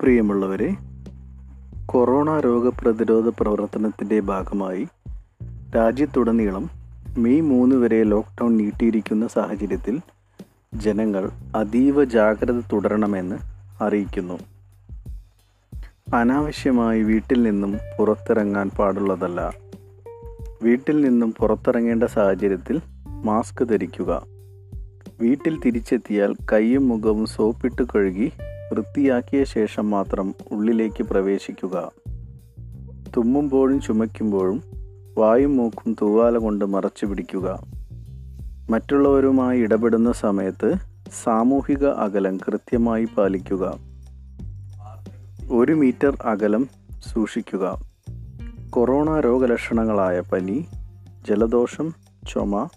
പ്രിയമുള്ളവരെ കൊറോണ രോഗപ്രതിരോധ പ്രവർത്തനത്തിന്റെ ഭാഗമായി രാജ്യത്തുടനീളം മെയ് മൂന്ന് വരെ ലോക്ക്ഡൗൺ നീട്ടിയിരിക്കുന്ന സാഹചര്യത്തിൽ ജനങ്ങൾ അതീവ ജാഗ്രത തുടരണമെന്ന് അറിയിക്കുന്നു. അനാവശ്യമായി വീട്ടിൽ നിന്നും പുറത്തിറങ്ങാൻ പാടുള്ളതല്ല. വീട്ടിൽ നിന്നും പുറത്തിറങ്ങേണ്ട സാഹചര്യത്തിൽ മാസ്ക് ധരിക്കുക. വീട്ടിൽ തിരിച്ചെത്തിയാൽ കൈയും മുഖവും സോപ്പിട്ട് കഴുകി വൃത്തിയാക്കിയ ശേഷം മാത്രം ഉള്ളിലേക്ക് പ്രവേശിക്കുക. തുമ്മുമ്പോഴും ചുമയ്ക്കുമ്പോഴും വായും മൂക്കും തൂവാല കൊണ്ട് മറച്ചു പിടിക്കുക. മറ്റുള്ളവരുമായി ഇടപെടുന്ന സമയത്ത് സാമൂഹിക അകലം കൃത്യമായി പാലിക്കുക. ഒരു മീറ്റർ അകലം സൂക്ഷിക്കുക. കൊറോണ രോഗലക്ഷണങ്ങളായ പനി ജലദോഷം ചുമ